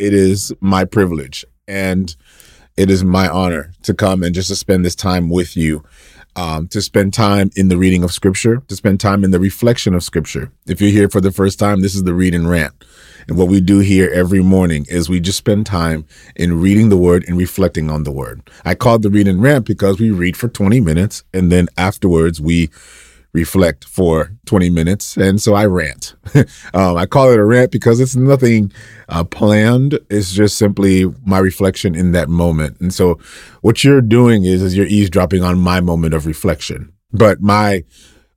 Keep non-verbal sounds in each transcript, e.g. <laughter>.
it is my privilege and it is my honor to come and just to spend this time with you um, to spend time in the reading of scripture, to spend time in the reflection of scripture. If you're here for the first time, this is the read and rant. And what we do here every morning is we just spend time in reading the word and reflecting on the word. I called the read and rant because we read for 20 minutes and then afterwards we reflect for 20 minutes. And so I rant. <laughs> um, I call it a rant because it's nothing uh, planned. It's just simply my reflection in that moment. And so what you're doing is, is you're eavesdropping on my moment of reflection. But my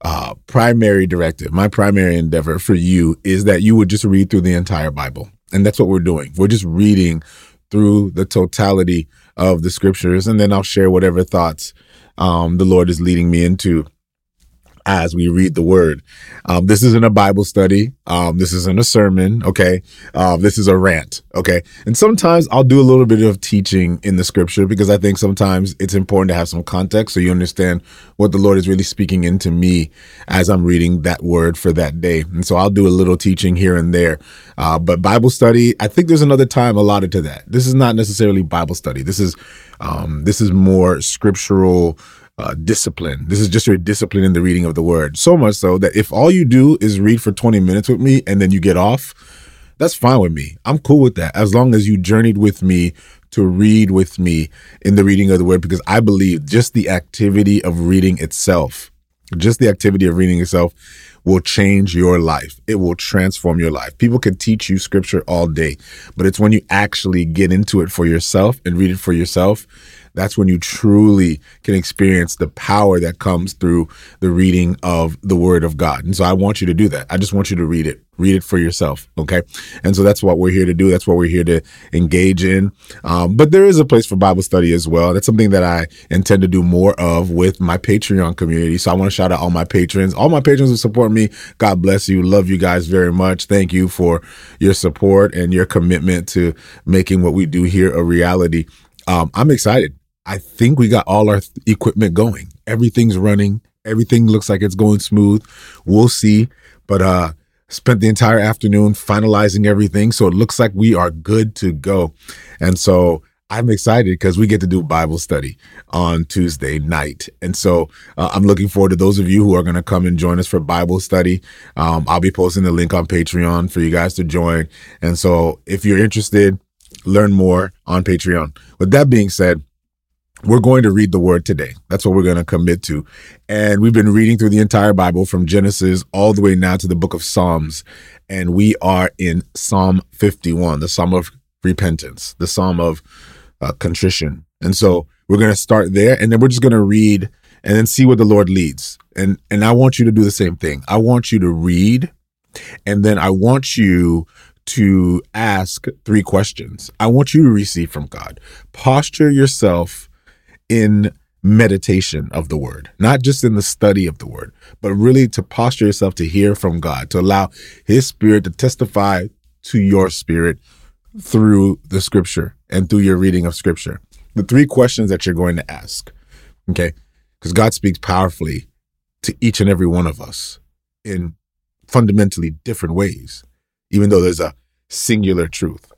uh, primary directive, my primary endeavor for you is that you would just read through the entire Bible. And that's what we're doing. We're just reading through the totality of the scriptures. And then I'll share whatever thoughts um, the Lord is leading me into as we read the word. Um, this isn't a Bible study. Um, this isn't a sermon. Okay. Um, this is a rant. Okay. And sometimes I'll do a little bit of teaching in the scripture because I think sometimes it's important to have some context so you understand what the Lord is really speaking into me as I'm reading that word for that day. And so I'll do a little teaching here and there. Uh, but Bible study, I think there's another time allotted to that. This is not necessarily Bible study. This is, um, this is more scriptural, uh, discipline. This is just your discipline in the reading of the word. So much so that if all you do is read for 20 minutes with me and then you get off, that's fine with me. I'm cool with that as long as you journeyed with me to read with me in the reading of the word because I believe just the activity of reading itself, just the activity of reading itself will change your life. It will transform your life. People can teach you scripture all day, but it's when you actually get into it for yourself and read it for yourself that's when you truly can experience the power that comes through the reading of the word of God. And so I want you to do that. I just want you to read it. Read it for yourself. Okay. And so that's what we're here to do. That's what we're here to engage in. Um, but there is a place for Bible study as well. That's something that I intend to do more of with my Patreon community. So I want to shout out all my patrons, all my patrons who support me. God bless you. Love you guys very much. Thank you for your support and your commitment to making what we do here a reality. Um, I'm excited. I think we got all our th- equipment going. Everything's running. Everything looks like it's going smooth. We'll see. But uh spent the entire afternoon finalizing everything. So it looks like we are good to go. And so I'm excited because we get to do Bible study on Tuesday night. And so uh, I'm looking forward to those of you who are going to come and join us for Bible study. Um, I'll be posting the link on Patreon for you guys to join. And so if you're interested, learn more on Patreon. With that being said, we're going to read the word today. That's what we're going to commit to. And we've been reading through the entire Bible from Genesis all the way now to the book of Psalms. And we are in Psalm 51, the Psalm of repentance, the Psalm of uh, contrition. And so we're going to start there and then we're just going to read and then see what the Lord leads. And and I want you to do the same thing. I want you to read and then I want you to ask three questions. I want you to receive from God. Posture yourself in meditation of the word, not just in the study of the word, but really to posture yourself to hear from God, to allow his spirit to testify to your spirit through the scripture and through your reading of scripture. The three questions that you're going to ask, okay? Because God speaks powerfully to each and every one of us in fundamentally different ways, even though there's a singular truth.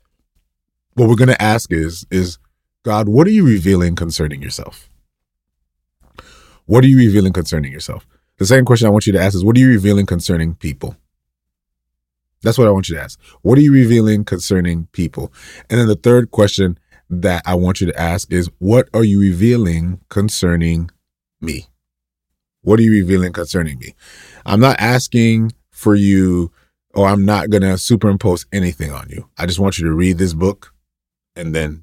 What we're going to ask is, is God, what are you revealing concerning yourself? What are you revealing concerning yourself? The second question I want you to ask is, what are you revealing concerning people? That's what I want you to ask. What are you revealing concerning people? And then the third question that I want you to ask is, what are you revealing concerning me? What are you revealing concerning me? I'm not asking for you, or I'm not going to superimpose anything on you. I just want you to read this book and then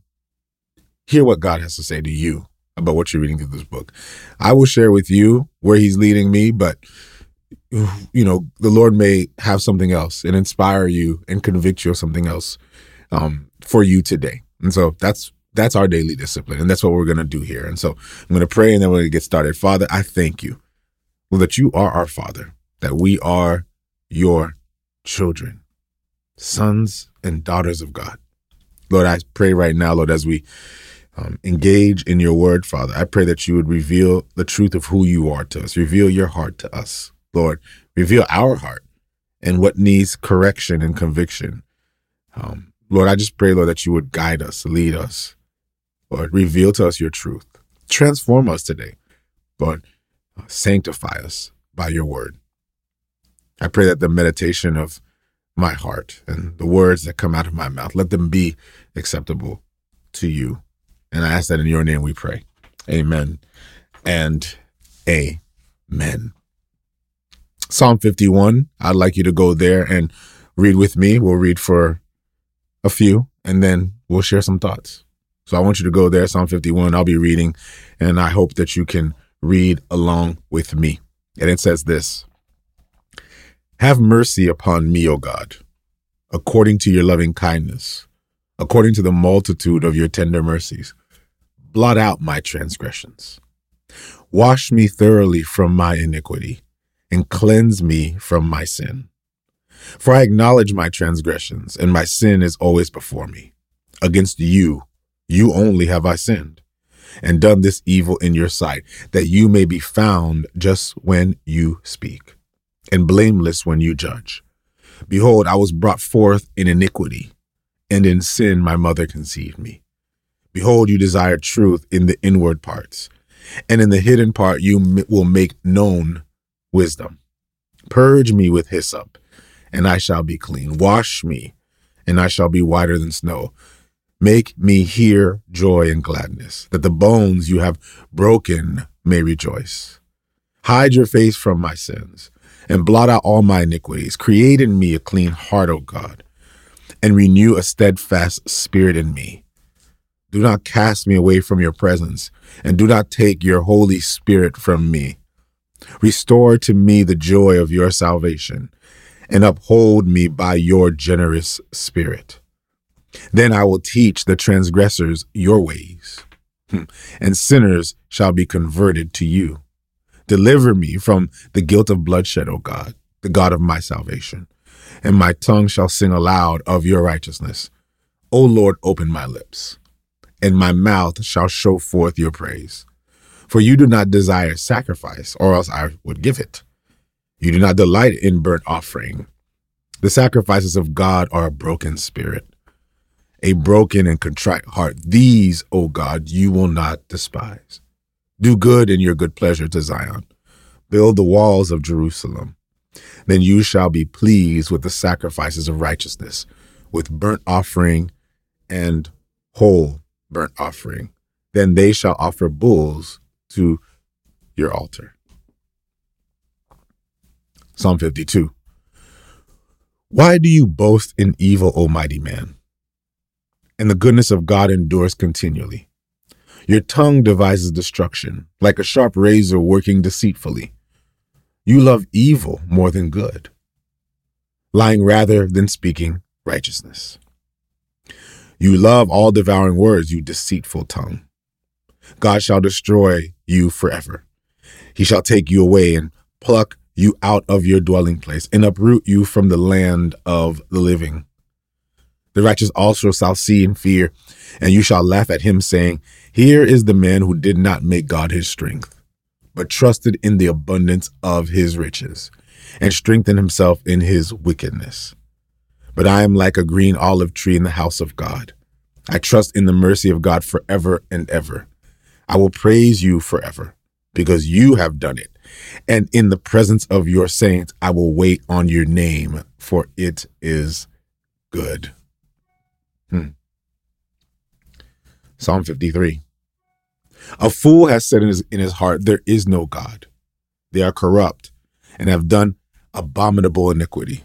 hear what God has to say to you about what you're reading through this book. I will share with you where He's leading me, but you know, the Lord may have something else and inspire you and convict you of something else um, for you today. And so that's that's our daily discipline, and that's what we're gonna do here. And so I'm gonna pray, and then we're gonna get started. Father, I thank you, well, that you are our Father, that we are your children, sons and daughters of God. Lord, I pray right now, Lord, as we um, engage in your word, Father. I pray that you would reveal the truth of who you are to us, reveal your heart to us, Lord. Reveal our heart and what needs correction and conviction. Um, Lord, I just pray, Lord, that you would guide us, lead us, Lord, reveal to us your truth, transform us today, Lord, sanctify us by your word. I pray that the meditation of my heart and the words that come out of my mouth, let them be acceptable to you. And I ask that in your name we pray. Amen and amen. Psalm 51, I'd like you to go there and read with me. We'll read for a few and then we'll share some thoughts. So I want you to go there, Psalm 51. I'll be reading, and I hope that you can read along with me. And it says this Have mercy upon me, O God, according to your loving kindness, according to the multitude of your tender mercies. Blot out my transgressions. Wash me thoroughly from my iniquity, and cleanse me from my sin. For I acknowledge my transgressions, and my sin is always before me. Against you, you only have I sinned, and done this evil in your sight, that you may be found just when you speak, and blameless when you judge. Behold, I was brought forth in iniquity, and in sin my mother conceived me. Behold, you desire truth in the inward parts, and in the hidden part you will make known wisdom. Purge me with hyssop and I shall be clean. Wash me, and I shall be whiter than snow. Make me hear joy and gladness, that the bones you have broken may rejoice. Hide your face from my sins, and blot out all my iniquities. Create in me a clean heart, O God, and renew a steadfast spirit in me. Do not cast me away from your presence, and do not take your Holy Spirit from me. Restore to me the joy of your salvation and uphold me by your generous spirit. Then I will teach the transgressors your ways, hmm. and sinners shall be converted to you. Deliver me from the guilt of bloodshed, O God, the God of my salvation, and my tongue shall sing aloud of your righteousness. O Lord, open my lips, and my mouth shall show forth your praise. For you do not desire sacrifice, or else I would give it. You do not delight in burnt offering. The sacrifices of God are a broken spirit, a broken and contrite heart. These, O God, you will not despise. Do good in your good pleasure to Zion. Build the walls of Jerusalem. Then you shall be pleased with the sacrifices of righteousness, with burnt offering and whole burnt offering. Then they shall offer bulls to your altar. Psalm 52. Why do you boast in evil, O mighty man? And the goodness of God endures continually. Your tongue devises destruction, like a sharp razor working deceitfully. You love evil more than good, lying rather than speaking righteousness. You love all devouring words, you deceitful tongue. God shall destroy you forever. He shall take you away and pluck you out of your dwelling place and uproot you from the land of the living. The righteous also shall see and fear, and you shall laugh at him, saying, Here is the man who did not make God his strength, but trusted in the abundance of his riches, and strengthened himself in his wickedness. But I am like a green olive tree in the house of God. I trust in the mercy of God forever and ever. I will praise you forever, because you have done it and in the presence of your saints, I will wait on your name, for it is good. Hmm. Psalm 53. A fool has said in his, in his heart, There is no God. They are corrupt and have done abominable iniquity.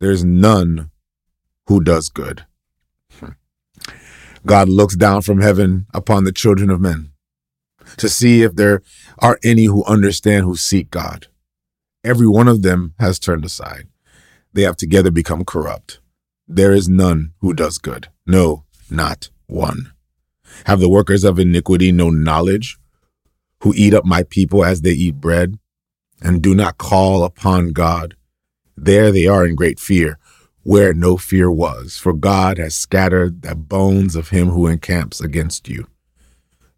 There is none who does good. God looks down from heaven upon the children of men to see if there are any who understand who seek God. Every one of them has turned aside. They have together become corrupt. There is none who does good. No, not one. Have the workers of iniquity no knowledge, who eat up my people as they eat bread, and do not call upon God? There they are in great fear, where no fear was, for God has scattered the bones of him who encamps against you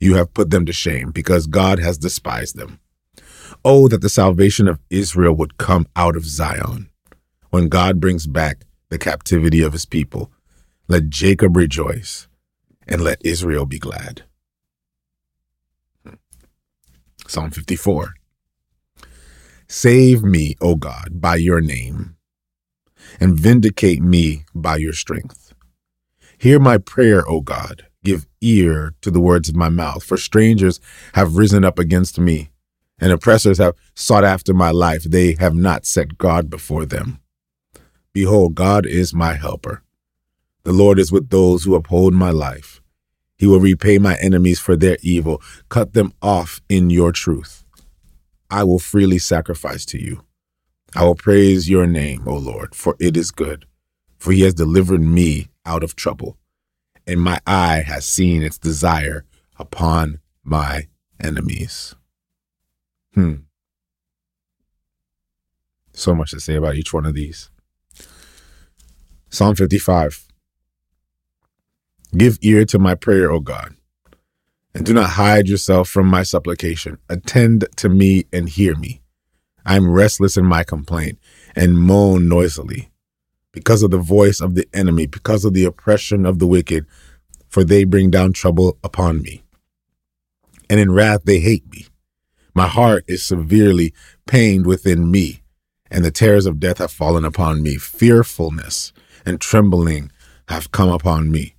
you have put them to shame because God has despised them. Oh, that the salvation of Israel would come out of Zion when God brings back the captivity of his people. Let Jacob rejoice and let Israel be glad. Hmm. Psalm 54. Save me, O God, by your name, and vindicate me by your strength. Hear my prayer, O God. Give ear to the words of my mouth, for strangers have risen up against me, and oppressors have sought after my life. They have not set God before them. Behold, God is my helper. The Lord is with those who uphold my life. He will repay my enemies for their evil, cut them off in your truth. I will freely sacrifice to you. I will praise your name, O Lord, for it is good, for he has delivered me out of trouble, and my eye has seen its desire upon my enemies. Hmm. So much to say about each one of these. Psalm 55. Give ear to my prayer, O God, and do not hide yourself from my supplication. Attend to me and hear me. I am restless in my complaint and moan noisily because of the voice of the enemy, because of the oppression of the wicked, for they bring down trouble upon me. And in wrath they hate me. My heart is severely pained within me, and the terrors of death have fallen upon me. Fearfulness and trembling have come upon me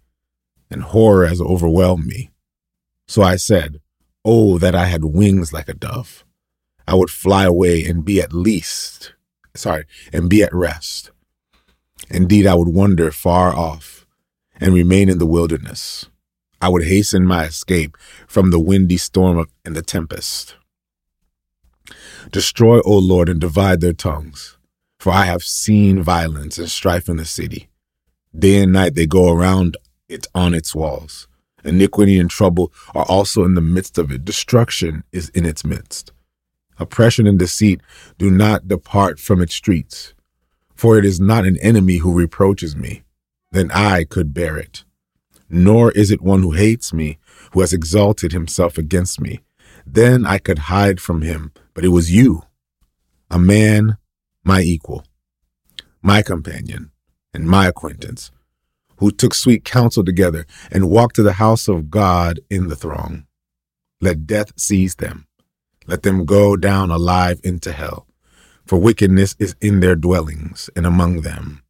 and horror has overwhelmed me. So I said, Oh, that I had wings like a dove. I would fly away and be at least, sorry, and be at rest. Indeed, I would wander far off and remain in the wilderness. I would hasten my escape from the windy storm and the tempest. Destroy, O Lord, and divide their tongues, for I have seen violence and strife in the city. Day and night they go around it on its walls. Iniquity and trouble are also in the midst of it. Destruction is in its midst. Oppression and deceit do not depart from its streets. For it is not an enemy who reproaches me, then I could bear it. Nor is it one who hates me, who has exalted himself against me. Then I could hide from him, but it was you, a man, my equal, my companion, and my acquaintance who took sweet counsel together and walked to the house of God in the throng. Let death seize them. Let them go down alive into hell, for wickedness is in their dwellings and among them.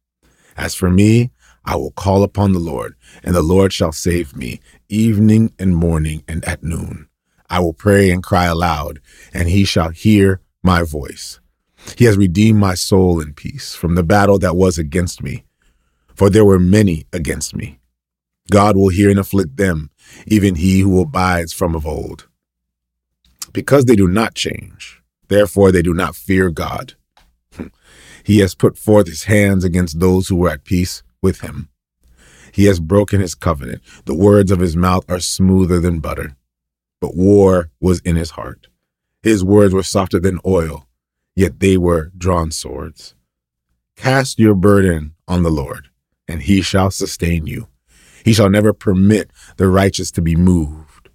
As for me, I will call upon the Lord, and the Lord shall save me, evening and morning and at noon. I will pray and cry aloud, and he shall hear my voice. He has redeemed my soul in peace from the battle that was against me for there were many against me. God will hear and afflict them, even he who abides from of old. Because they do not change, therefore they do not fear God. <laughs> He has put forth his hands against those who were at peace with him. He has broken his covenant. The words of his mouth are smoother than butter. But war was in his heart. His words were softer than oil, yet they were drawn swords. Cast your burden on the Lord and he shall sustain you. He shall never permit the righteous to be moved.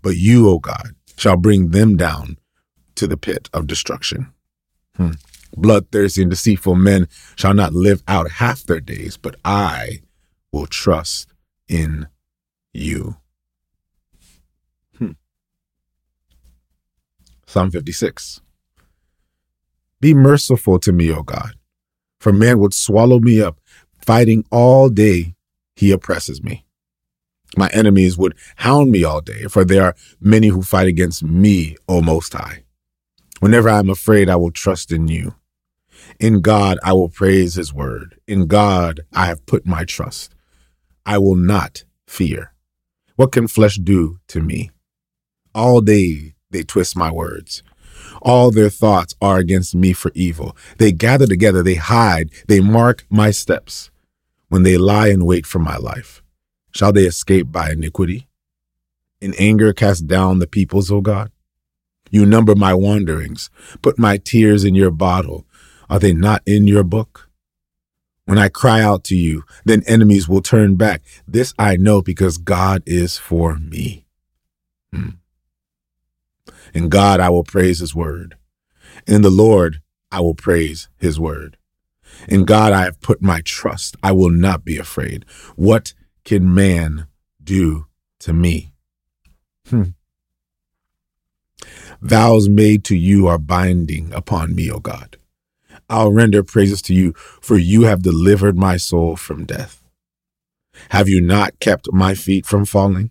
But you, O God, shall bring them down to the pit of destruction. Hmm. Bloodthirsty and deceitful men shall not live out half their days, but I will trust in you. Hmm. Psalm 56. Be merciful to me, O God, for man would swallow me up Fighting all day, he oppresses me. My enemies would hound me all day, for there are many who fight against me, O Most High. Whenever I am afraid, I will trust in you. In God, I will praise his word. In God, I have put my trust. I will not fear. What can flesh do to me? All day they twist my words. All their thoughts are against me for evil. They gather together, they hide, they mark my steps when they lie in wait for my life? Shall they escape by iniquity? In anger, cast down the peoples, O God. You number my wanderings. Put my tears in your bottle. Are they not in your book? When I cry out to you, then enemies will turn back. This I know because God is for me. Hmm. In God I will praise his word. In the Lord I will praise his word. In God I have put my trust. I will not be afraid. What can man do to me? Hmm. Vows made to you are binding upon me, O God. I'll render praises to you, for you have delivered my soul from death. Have you not kept my feet from falling,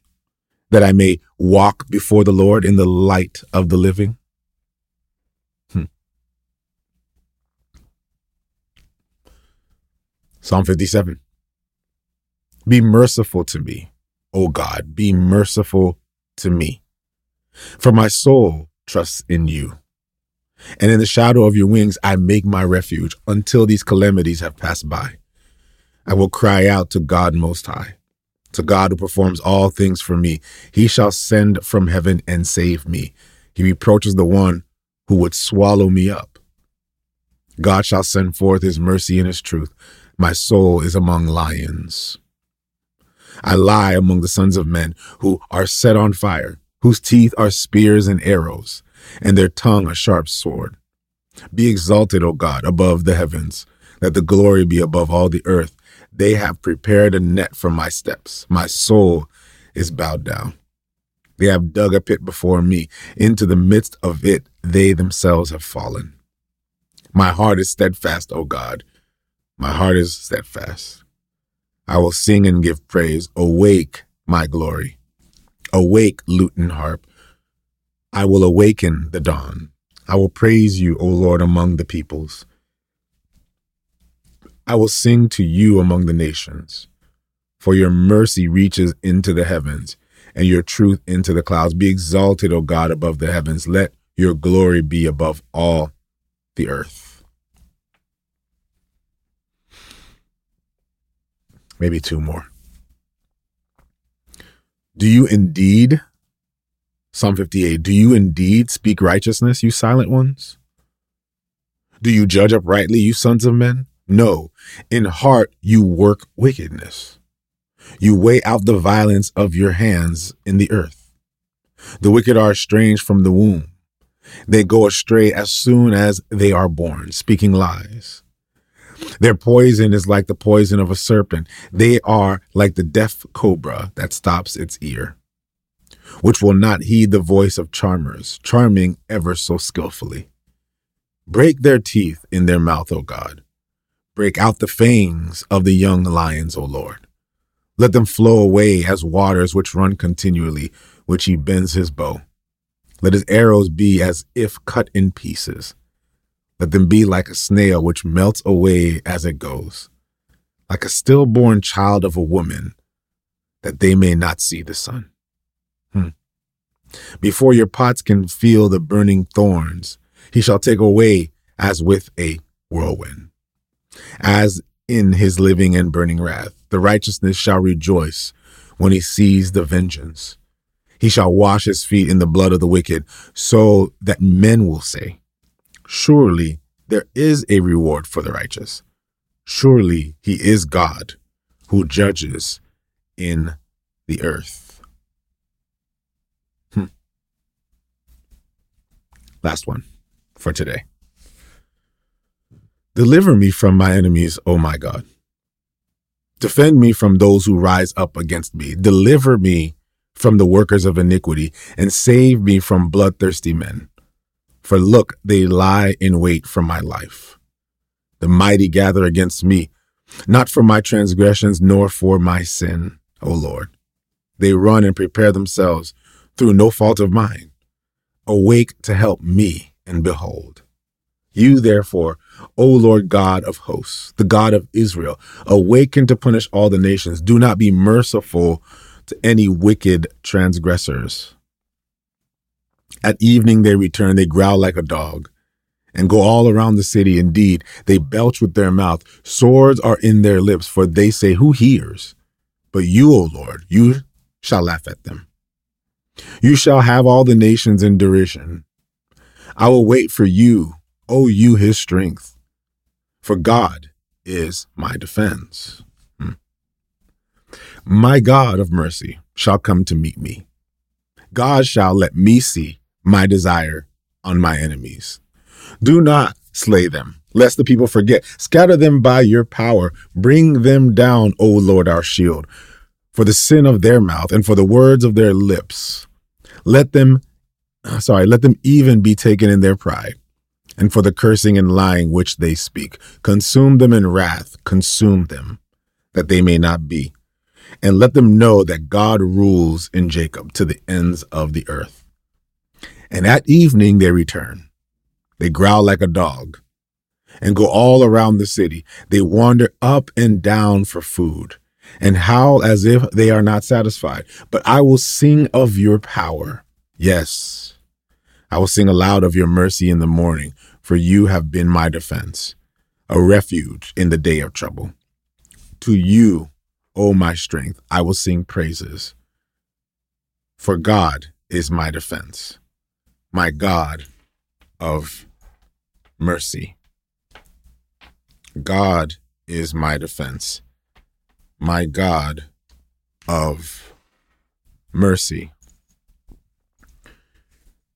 that I may walk before the Lord in the light of the living? Psalm 57 Be merciful to me, O God, be merciful to me. For my soul trusts in you. And in the shadow of your wings, I make my refuge until these calamities have passed by. I will cry out to God Most High, to God who performs all things for me. He shall send from heaven and save me. He reproaches the one who would swallow me up. God shall send forth his mercy and his truth. My soul is among lions. I lie among the sons of men who are set on fire, whose teeth are spears and arrows, and their tongue a sharp sword. Be exalted, O God, above the heavens. Let the glory be above all the earth. They have prepared a net for my steps. My soul is bowed down. They have dug a pit before me. Into the midst of it, they themselves have fallen. My heart is steadfast, O God. My heart is steadfast. I will sing and give praise. Awake, my glory. Awake, lute and harp. I will awaken the dawn. I will praise you, O Lord, among the peoples. I will sing to you among the nations, for your mercy reaches into the heavens and your truth into the clouds. Be exalted, O God, above the heavens. Let your glory be above all the earth. Maybe two more. Do you indeed, Psalm 58, do you indeed speak righteousness, you silent ones? Do you judge uprightly, you sons of men? No, in heart you work wickedness. You weigh out the violence of your hands in the earth. The wicked are estranged from the womb. They go astray as soon as they are born, speaking lies. Their poison is like the poison of a serpent. They are like the deaf cobra that stops its ear, which will not heed the voice of charmers, charming ever so skillfully. Break their teeth in their mouth, O God Break out the fangs of the young lions, O Lord. Let them flow away as waters which run continually, which he bends his bow. Let his arrows be as if cut in pieces. Let them be like a snail which melts away as it goes, like a stillborn child of a woman, that they may not see the sun. Hmm. Before your pots can feel the burning thorns, he shall take away as with a whirlwind as in his living and burning wrath. The righteousness shall rejoice when he sees the vengeance. He shall wash his feet in the blood of the wicked, so that men will say, Surely there is a reward for the righteous. Surely he is God who judges in the earth. Hmm. Last one for today. Deliver me from my enemies, O my God. Defend me from those who rise up against me. Deliver me from the workers of iniquity, and save me from bloodthirsty men. For look, they lie in wait for my life. The mighty gather against me, not for my transgressions, nor for my sin, O Lord. They run and prepare themselves through no fault of mine. Awake to help me, and behold. You, therefore, O Lord God of hosts, the God of Israel, awaken to punish all the nations. Do not be merciful to any wicked transgressors. At evening they return, they growl like a dog and go all around the city. Indeed, they belch with their mouth. Swords are in their lips, for they say, Who hears? But you, O Lord, you shall laugh at them. You shall have all the nations in derision. I will wait for you O you his strength, for God is my defense. Hmm. My God of mercy shall come to meet me. God shall let me see my desire on my enemies. Do not slay them, lest the people forget. Scatter them by your power. Bring them down, O Lord, our shield, for the sin of their mouth and for the words of their lips. Let them, <clears throat> sorry, let them even be taken in their pride and for the cursing and lying which they speak. Consume them in wrath, consume them, that they may not be. And let them know that God rules in Jacob to the ends of the earth. And at evening they return. They growl like a dog and go all around the city. They wander up and down for food and howl as if they are not satisfied. But I will sing of your power. Yes, I will sing aloud of your mercy in the morning, for you have been my defense, a refuge in the day of trouble. To you, O my strength, I will sing praises. For God is my defense, my God of mercy. God is my defense, my God of mercy.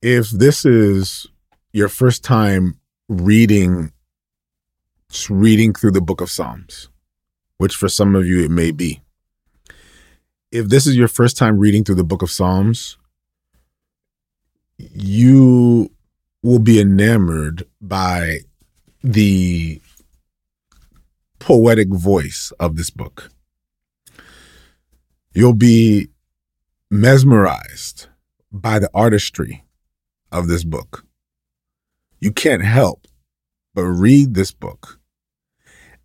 If this is your first time reading reading through the book of Psalms, which for some of you it may be. If this is your first time reading through the book of Psalms, you will be enamored by the poetic voice of this book. You'll be mesmerized by the artistry of this book. You can't help but read this book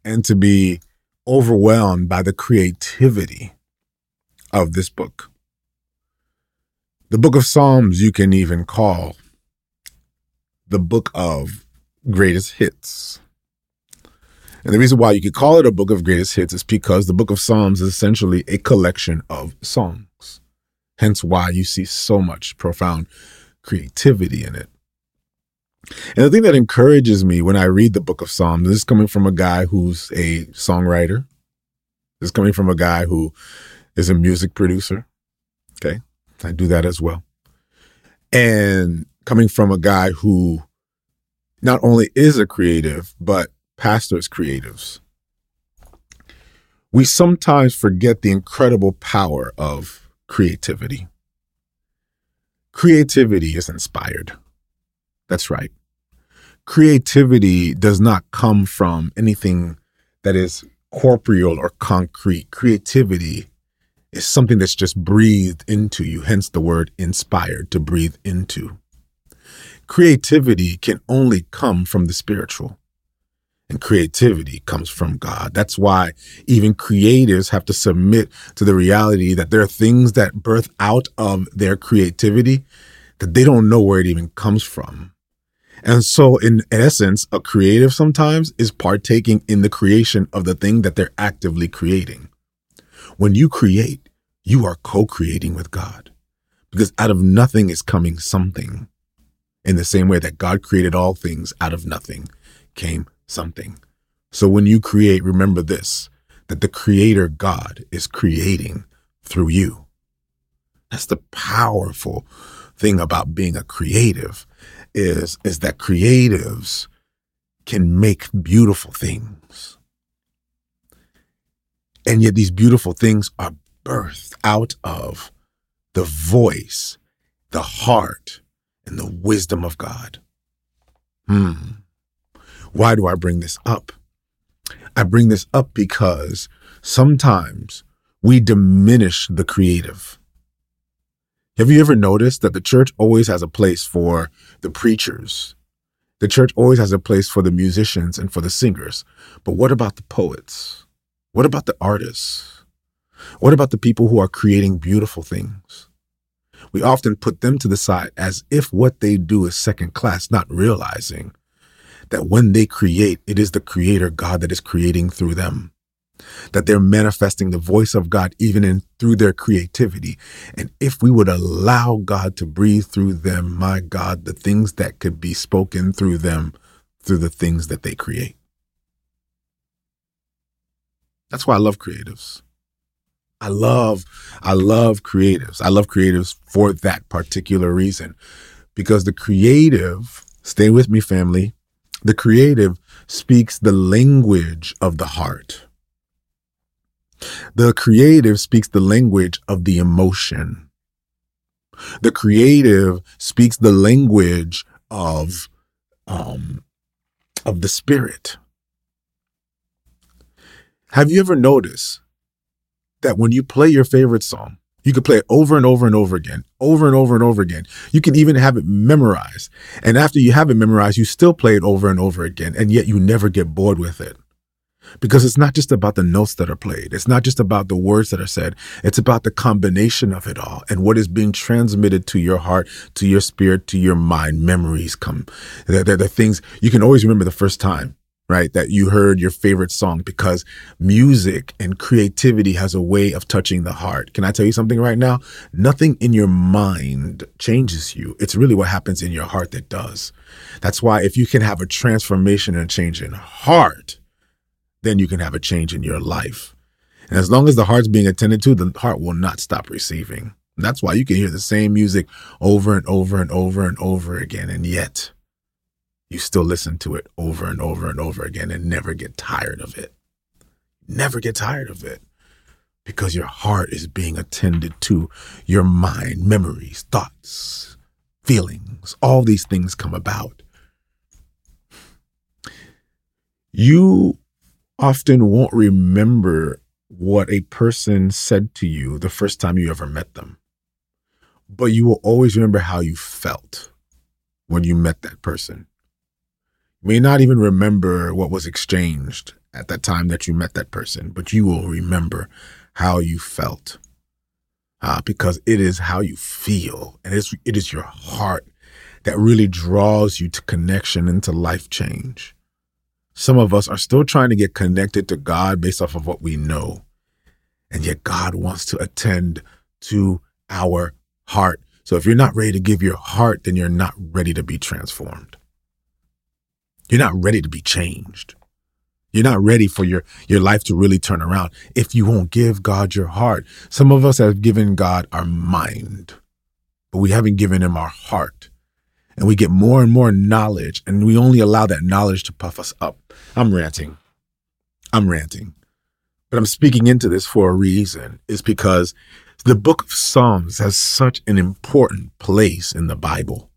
and to be overwhelmed by the creativity of this book. The book of Psalms, you can even call the book of greatest hits. And the reason why you could call it a book of greatest hits is because the book of Psalms is essentially a collection of songs. Hence why you see so much profound creativity in it. And the thing that encourages me when I read the book of Psalms, this is coming from a guy who's a songwriter. This is coming from a guy who is a music producer. Okay. I do that as well. And coming from a guy who not only is a creative, but pastors creatives. We sometimes forget the incredible power of creativity. Creativity is inspired. That's right. Creativity does not come from anything that is corporeal or concrete. Creativity is something that's just breathed into you, hence the word inspired, to breathe into. Creativity can only come from the spiritual and creativity comes from God. That's why even creators have to submit to the reality that there are things that birth out of their creativity that they don't know where it even comes from. And so, in essence, a creative sometimes is partaking in the creation of the thing that they're actively creating. When you create, you are co creating with God because out of nothing is coming something. In the same way that God created all things, out of nothing came something. So when you create, remember this that the creator God is creating through you. That's the powerful thing about being a creative is is that creatives can make beautiful things. And yet these beautiful things are birthed out of the voice, the heart, and the wisdom of God. Hmm. Why do I bring this up? I bring this up because sometimes we diminish the creative. Have you ever noticed that the church always has a place for the preachers? The church always has a place for the musicians and for the singers. But what about the poets? What about the artists? What about the people who are creating beautiful things? We often put them to the side as if what they do is second class, not realizing that when they create, it is the creator God that is creating through them. That they're manifesting the voice of God even in through their creativity. And if we would allow God to breathe through them, my God, the things that could be spoken through them through the things that they create. That's why I love creatives. I love, I love creatives. I love creatives for that particular reason. Because the creative, stay with me, family, The creative speaks the language of the heart. The creative speaks the language of the emotion. The creative speaks the language of um, of the spirit. Have you ever noticed that when you play your favorite song, you could play it over and over and over again, over and over and over again. You can even have it memorized. And after you have it memorized, you still play it over and over again, and yet you never get bored with it. Because it's not just about the notes that are played. It's not just about the words that are said. It's about the combination of it all and what is being transmitted to your heart, to your spirit, to your mind. Memories come. They're, the things you can always remember the first time right? That you heard your favorite song because music and creativity has a way of touching the heart. Can I tell you something right now? Nothing in your mind changes you. It's really what happens in your heart that does. That's why if you can have a transformation and a change in heart, then you can have a change in your life. And as long as the heart's being attended to, the heart will not stop receiving. That's why you can hear the same music over and over and over and over again. And yet, you still listen to it over and over and over again and never get tired of it. Never get tired of it because your heart is being attended to, your mind, memories, thoughts, feelings, all these things come about. You often won't remember what a person said to you the first time you ever met them, but you will always remember how you felt when you met that person may not even remember what was exchanged at that time that you met that person, but you will remember how you felt. Uh, because it is how you feel and it's, it is your heart that really draws you to connection and to life change. Some of us are still trying to get connected to God based off of what we know. And yet God wants to attend to our heart. So if you're not ready to give your heart, then you're not ready to be transformed. You're not ready to be changed. You're not ready for your, your life to really turn around if you won't give God your heart. Some of us have given God our mind, but we haven't given him our heart. And we get more and more knowledge, and we only allow that knowledge to puff us up. I'm ranting. I'm ranting. But I'm speaking into this for a reason. It's because the book of Psalms has such an important place in the Bible.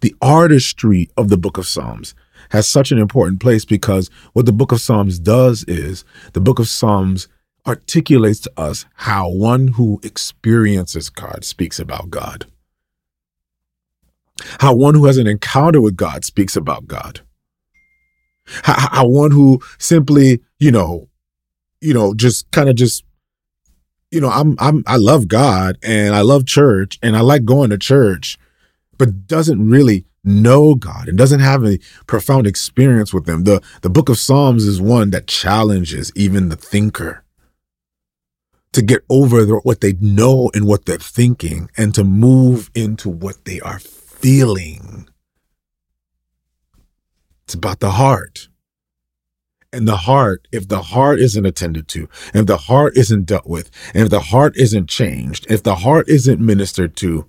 The artistry of the book of Psalms has such an important place because what the book of Psalms does is the book of Psalms articulates to us how one who experiences God speaks about God. How one who has an encounter with God speaks about God. How, how one who simply, you know, you know, just kind of just, you know, I'm I'm I love God and I love church and I like going to church, but doesn't really know God and doesn't have a profound experience with Him. The, the book of Psalms is one that challenges even the thinker to get over the, what they know and what they're thinking and to move into what they are feeling. It's about the heart. And the heart, if the heart isn't attended to, and if the heart isn't dealt with, and if the heart isn't changed, if the heart isn't ministered to,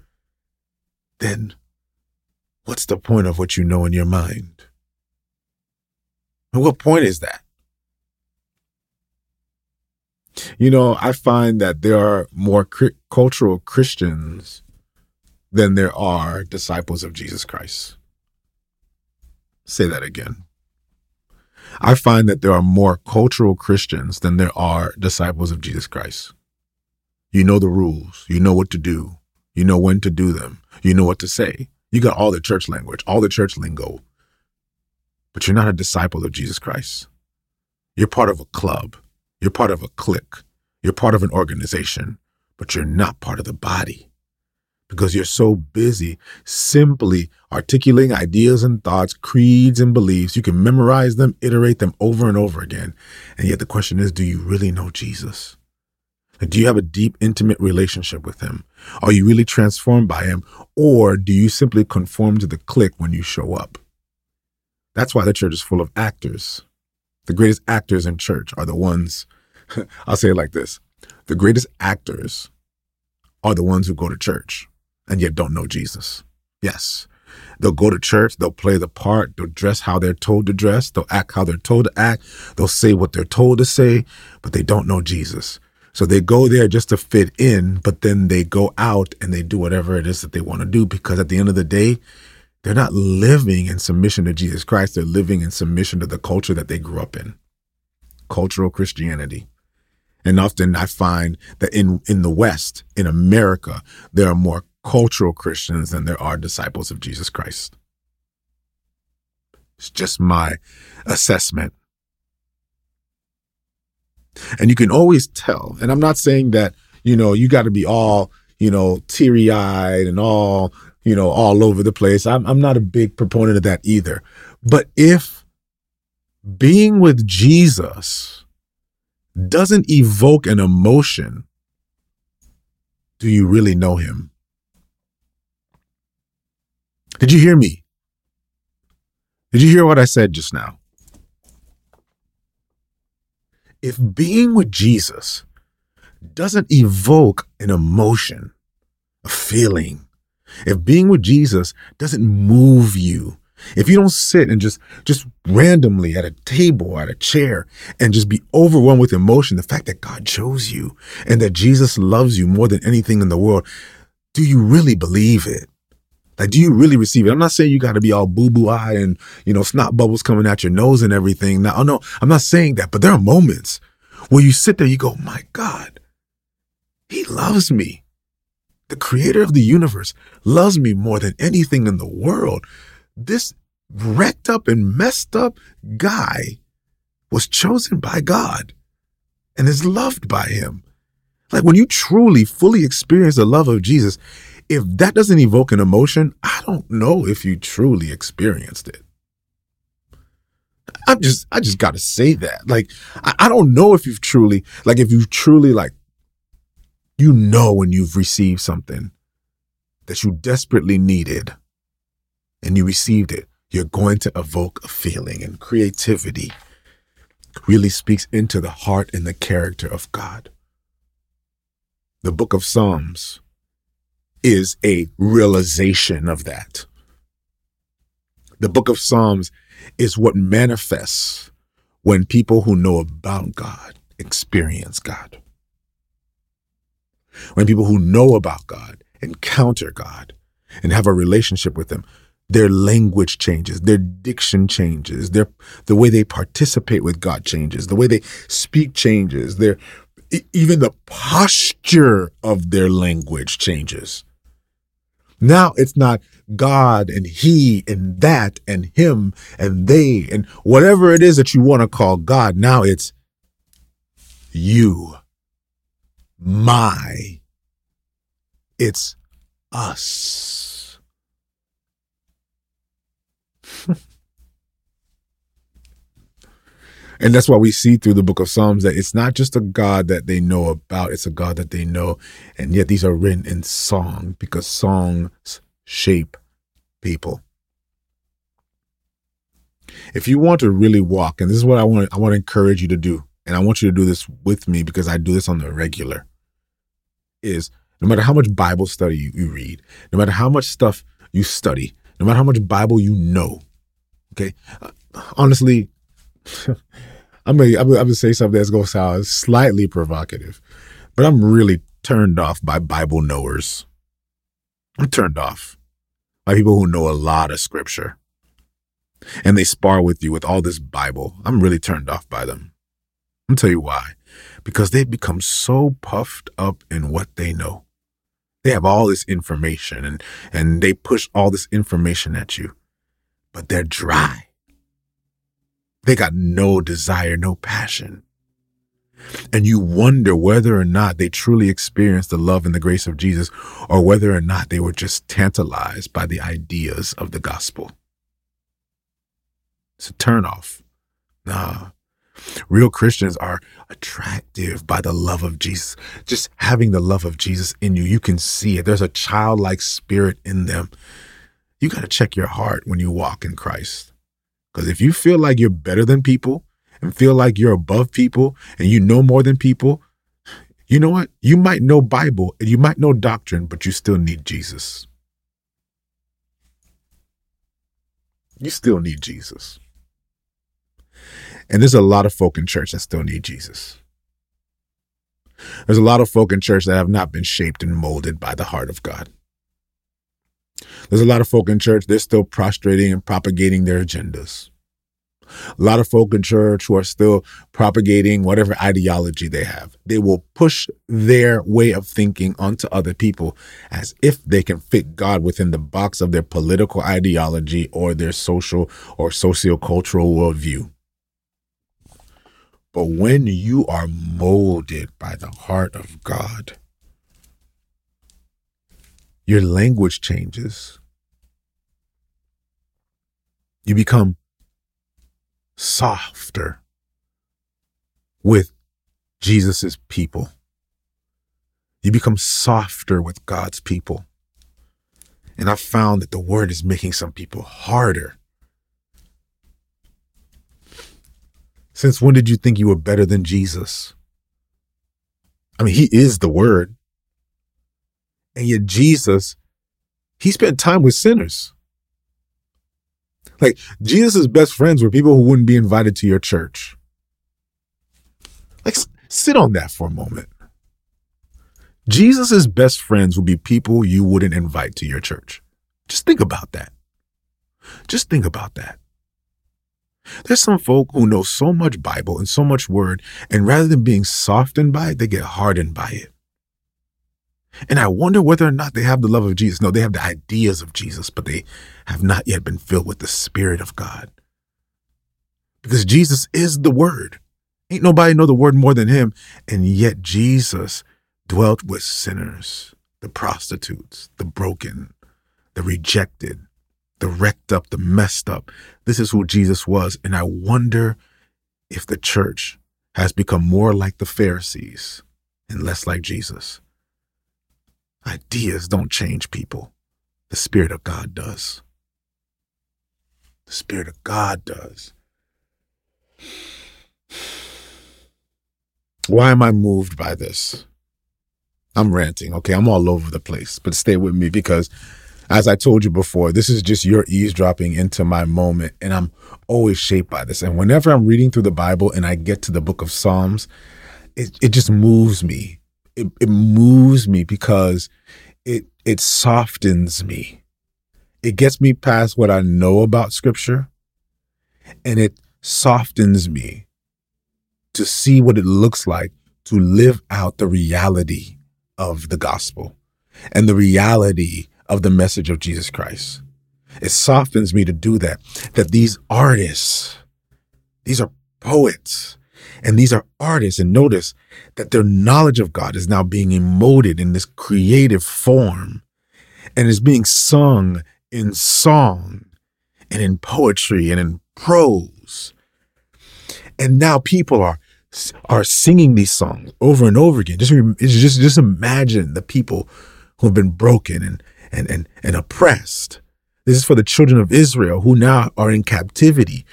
then what's the point of what you know in your mind? What point is that? You know, I find that there are more cultural Christians than there are disciples of Jesus Christ. Say that again. I find that there are more cultural Christians than there are disciples of Jesus Christ. You know the rules, you know what to do, you know when to do them, you know what to say, you got all the church language, all the church lingo, but you're not a disciple of Jesus Christ. You're part of a club. You're part of a clique. You're part of an organization, but you're not part of the body because you're so busy simply articulating ideas and thoughts, creeds and beliefs. You can memorize them, iterate them over and over again. And yet the question is, do you really know Jesus? Do you have a deep, intimate relationship with him? Are you really transformed by him? Or do you simply conform to the clique when you show up? That's why the church is full of actors. The greatest actors in church are the ones, <laughs> I'll say it like this the greatest actors are the ones who go to church and yet don't know Jesus. Yes, They'll go to church, they'll play the part, they'll dress how they're told to dress, they'll act how they're told to act, they'll say what they're told to say, but they don't know Jesus. So they go there just to fit in, but then they go out and they do whatever it is that they want to do because at the end of the day, they're not living in submission to Jesus Christ. They're living in submission to the culture that they grew up in. Cultural Christianity. And often I find that in, in the West, in America, there are more cultural Christians than there are disciples of Jesus Christ. It's just my assessment. And you can always tell. And I'm not saying that, you know, you got to be all, you know, teary eyed and all, you know, all over the place. I'm, I'm not a big proponent of that either. But if being with Jesus doesn't evoke an emotion, do you really know him? Did you hear me? Did you hear what I said just now? If being with Jesus doesn't evoke an emotion, a feeling, if being with Jesus doesn't move you, if you don't sit and just just randomly at a table, at a chair, and just be overwhelmed with emotion, the fact that God chose you and that Jesus loves you more than anything in the world, do you really believe it? Like, do you really receive it? I'm not saying you got to be all boo boo eyed and, you know, snot bubbles coming out your nose and everything. Now, oh, no, I'm not saying that, but there are moments where you sit there, you go, my God, he loves me. The creator of the universe loves me more than anything in the world. This wrecked up and messed up guy was chosen by God and is loved by him. Like when you truly, fully experience the love of Jesus, if that doesn't evoke an emotion, I don't know if you truly experienced it. I'm just, I just got to say that. Like, I, I don't know if you've truly, like, if you've truly, like, you know, when you've received something that you desperately needed and you received it, you're going to evoke a feeling and creativity really speaks into the heart and the character of God. The book of Psalms is a realization of that. The book of Psalms is what manifests when people who know about God experience God. When people who know about God encounter God and have a relationship with Him, their language changes, their diction changes, their the way they participate with God changes, the way they speak changes, their even the posture of their language changes. Now it's not God and He and that and Him and they and whatever it is that you want to call God. Now it's you, my, it's us. And that's why we see through the book of Psalms that it's not just a God that they know about, it's a God that they know. And yet these are written in song because songs shape people. If you want to really walk, and this is what I want, I want to encourage you to do, and I want you to do this with me because I do this on the regular, is no matter how much Bible study you, you read, no matter how much stuff you study, no matter how much Bible you know, okay, uh, honestly, <laughs> I'm gonna, I'm gonna say something that's gonna sound slightly provocative, but I'm really turned off by Bible knowers. I'm turned off by people who know a lot of scripture and they spar with you with all this Bible. I'm really turned off by them. I'll tell you why. Because they've become so puffed up in what they know. They have all this information and, and they push all this information at you, but they're dry. They got no desire, no passion. And you wonder whether or not they truly experienced the love and the grace of Jesus or whether or not they were just tantalized by the ideas of the gospel. It's a turnoff. Nah. Real Christians are attractive by the love of Jesus. Just having the love of Jesus in you, you can see it. There's a childlike spirit in them. You got to check your heart when you walk in Christ. Because if you feel like you're better than people and feel like you're above people and you know more than people, you know what? You might know Bible and you might know doctrine, but you still need Jesus. You still need Jesus. And there's a lot of folk in church that still need Jesus. There's a lot of folk in church that have not been shaped and molded by the heart of God. There's a lot of folk in church, they're still prostrating and propagating their agendas. A lot of folk in church who are still propagating whatever ideology they have. They will push their way of thinking onto other people as if they can fit God within the box of their political ideology or their social or sociocultural worldview. But when you are molded by the heart of God, your language changes. You become softer with Jesus's people. You become softer with God's people. And I found that the word is making some people harder. Since when did you think you were better than Jesus? I mean, he is the word. And yet, Jesus, he spent time with sinners. Like, Jesus' best friends were people who wouldn't be invited to your church. Like, sit on that for a moment. Jesus' best friends would be people you wouldn't invite to your church. Just think about that. Just think about that. There's some folk who know so much Bible and so much word, and rather than being softened by it, they get hardened by it. And I wonder whether or not they have the love of Jesus. No, they have the ideas of Jesus, but they have not yet been filled with the Spirit of God. Because Jesus is the Word. Ain't nobody know the Word more than Him. And yet Jesus dwelt with sinners, the prostitutes, the broken, the rejected, the wrecked up, the messed up. This is who Jesus was. And I wonder if the church has become more like the Pharisees and less like Jesus. Ideas don't change people. The Spirit of God does. The Spirit of God does. Why am I moved by this? I'm ranting, okay? I'm all over the place, but stay with me because as I told you before, this is just your eavesdropping into my moment, and I'm always shaped by this. And whenever I'm reading through the Bible and I get to the book of Psalms, it, it just moves me. It, it moves me because it it softens me. It gets me past what I know about scripture and it softens me to see what it looks like to live out the reality of the gospel and the reality of the message of Jesus Christ. It softens me to do that. That these artists, these are poets, and these are artists. And notice that their knowledge of God is now being emoted in this creative form and is being sung in song and in poetry and in prose. And now people are are singing these songs over and over again. Just just just imagine the people who have been broken and and, and, and oppressed. This is for the children of Israel who now are in captivity,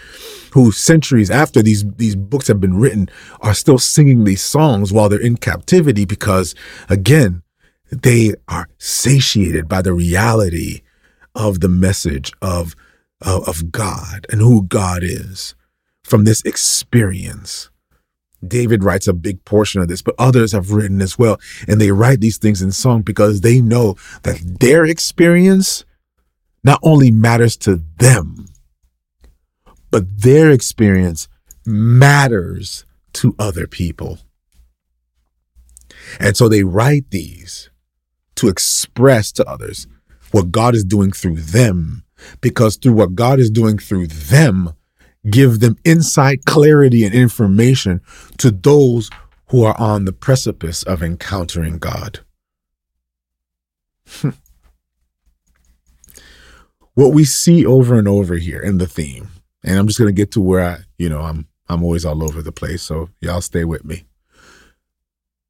who centuries after these, these books have been written are still singing these songs while they're in captivity because, again, they are satiated by the reality of the message of, of, of God and who God is from this experience. David writes a big portion of this, but others have written as well. And they write these things in song because they know that their experience not only matters to them, but their experience matters to other people. And so they write these to express to others what God is doing through them, because through what God is doing through them, give them insight, clarity, and information to those who are on the precipice of encountering God. <laughs> what we see over and over here in the theme, and I'm just going to get to where I, you know, I'm I'm always all over the place, so y'all stay with me.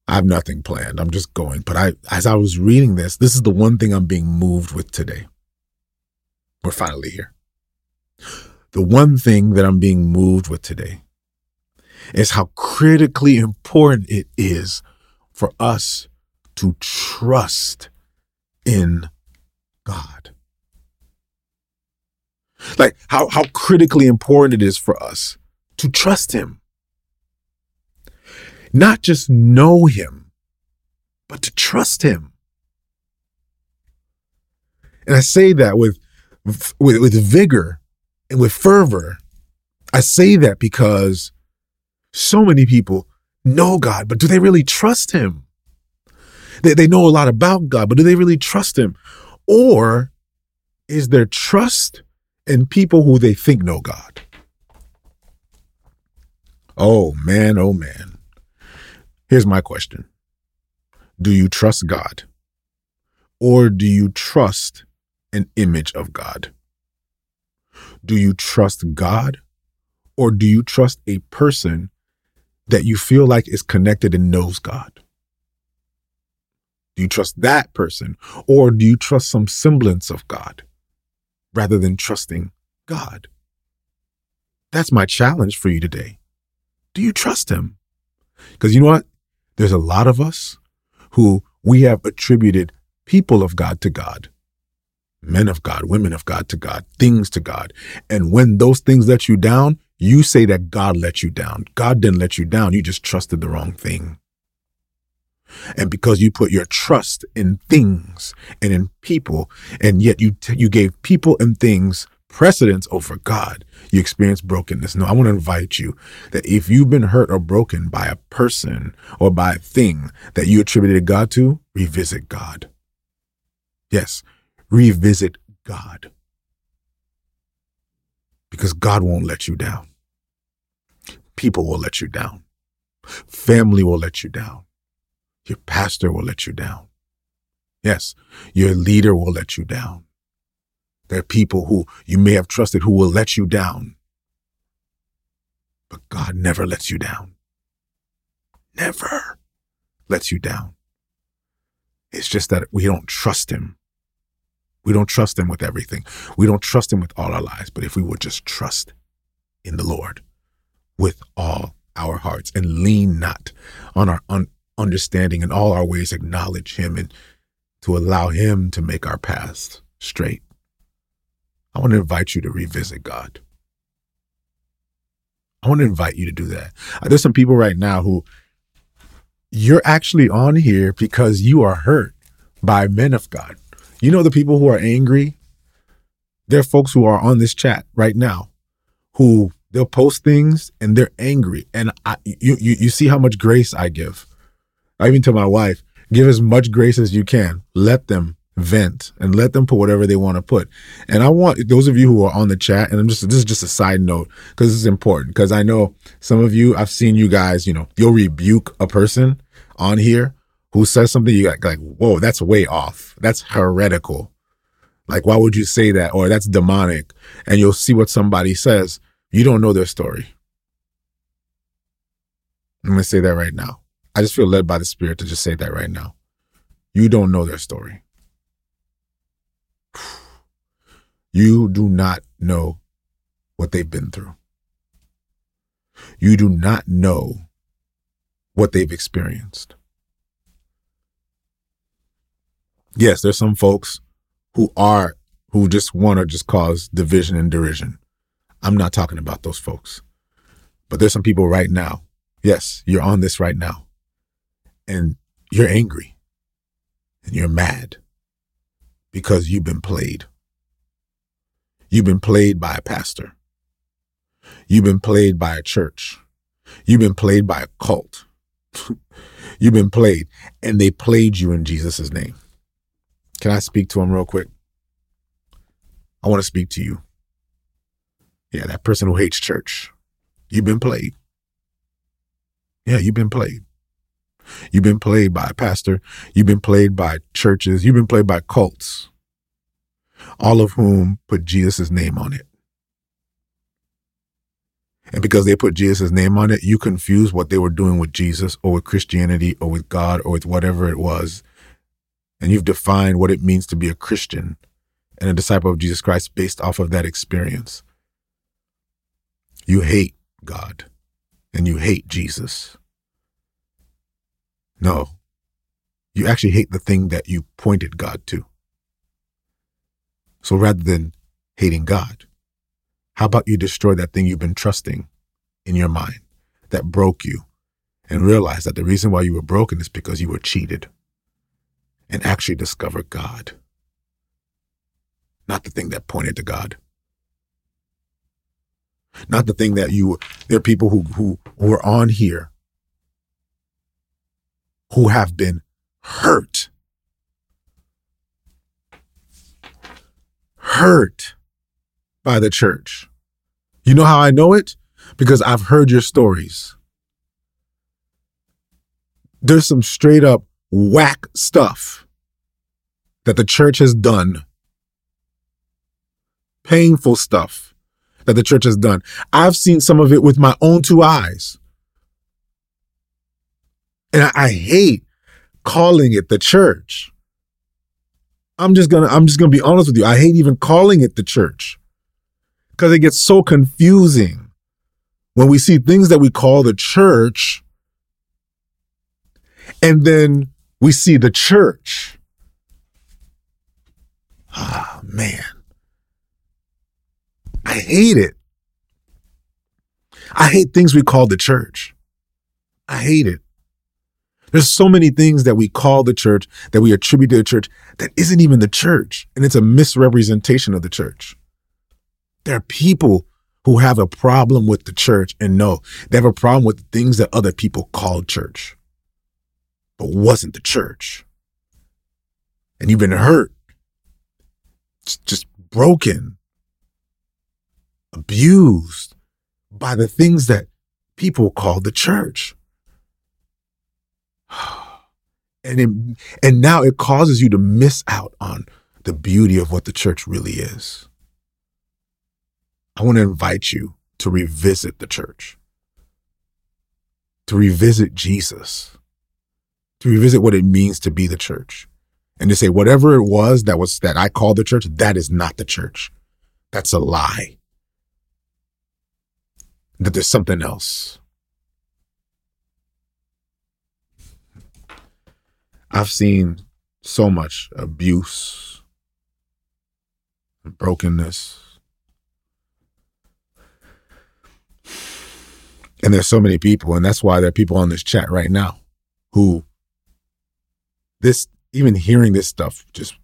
I have nothing planned. I'm just going. But I as I was reading this, this is the one thing I'm being moved with today. We're finally here the one thing that I'm being moved with today is how critically important it is for us to trust in God. Like how, how critically important it is for us to trust him. Not just know him, but to trust him. And I say that with, with, with vigor and with fervor. I say that because so many people know God, but do they really trust him? They, they know a lot about God, but do they really trust him? Or is their trust in people who they think know God? Oh man, oh man. Here's my question Do you trust God? Or do you trust an image of God? Do you trust God? Or do you trust a person that you feel like is connected and knows God? Do you trust that person? Or do you trust some semblance of God rather than trusting God? That's my challenge for you today. Do you trust Him? Because you know what? There's a lot of us who we have attributed people of God to God, men of God, women of God to God, things to God. And when those things let you down, you say that God let you down. God didn't let you down. You just trusted the wrong thing. And because you put your trust in things and in people, and yet you, t- you gave people and things precedence over God, you experience brokenness. No, I want to invite you that if you've been hurt or broken by a person or by a thing that you attributed God to, revisit God. Yes, revisit God. Because God won't let you down. People will let you down. Family will let you down. Your pastor will let you down. Yes, your leader will let you down. There are people who you may have trusted who will let you down. But God never lets you down. Never lets you down. It's just that we don't trust Him. We don't trust Him with everything. We don't trust Him with all our lives. But if we would just trust in the Lord with all our hearts and lean not on our un- understanding in all our ways, acknowledge Him and to allow Him to make our paths straight. I want to invite you to revisit God. I want to invite you to do that. Uh, there's some people right now who you're actually on here because you are hurt by men of God. You know, the people who are angry, there are folks who are on this chat right now who they'll post things and they're angry. And I, you, you, you see how much grace I give. I even tell my wife, give as much grace as you can. Let them vent and let them put whatever they want to put. And I want those of you who are on the chat, and I'm just this is just a side note because this is important because I know some of you I've seen you guys, you know, you'll rebuke a person on here who says something you like, like whoa, that's way off. That's heretical. Like, why would you say that? Or that's demonic. And you'll see what somebody says. You don't know their story. I'm to say that right now. I just feel led by the Spirit to just say that right now. You don't know their story. You do not know what they've been through. You do not know what they've experienced. Yes, there's some folks who are who just want to just cause division and derision. I'm not talking about those folks. But there's some people right now. Yes, you're on this right now. And you're angry. And you're mad because you've been played. You've been played by a pastor. You've been played by a church. You've been played by a cult. <laughs> You've been played, and they played you in Jesus' name. Can I speak to him real quick? I want to speak to you. Yeah, that person who hates church. You've been played. Yeah, you've been played. You've been played by a pastor. You've been played by churches. You've been played by cults, all of whom put Jesus' name on it. And because they put Jesus' name on it, you confuse what they were doing with Jesus or with Christianity or with God or with whatever it was. And you've defined what it means to be a Christian and a disciple of Jesus Christ based off of that experience. You hate God and you hate Jesus. No, you actually hate the thing that you pointed God to. So rather than hating God, How about you destroy that thing you've been trusting in your mind that broke you and realize that the reason why you were broken is because you were cheated and actually discover God, not the thing that pointed to God. Not the thing that you, there are people who, who, who are on here who have been hurt. Hurt by the church. You know how I know it? Because I've heard your stories. There's some straight up whack stuff that the church has done. Painful stuff that the church has done. I've seen some of it with my own two eyes. And I, hate calling it the church. I'm just gonna I'm just gonna be honest with you. I hate even calling it the church because it gets so confusing when we see things that we call the church and then we see the church. Ah, man. I hate it. I hate things we call the church. I hate it. There's so many things that we call the church, that we attribute to the church, that isn't even the church. And it's a misrepresentation of the church. There are people who have a problem with the church and no, they have a problem with things that other people call church, but wasn't the church. And you've been hurt, just broken, abused by the things that people call the church. <sighs> And it, and now it causes you to miss out on the beauty of what the church really is. I want to invite you to revisit the church, to revisit Jesus, to revisit what it means to be the church, and to say whatever it was that was that I called the church, that is not the church. That's a lie. That there's something else. I've seen so much abuse, brokenness. And there's so many people, and that's why there are people on this chat right now who this even hearing this stuff just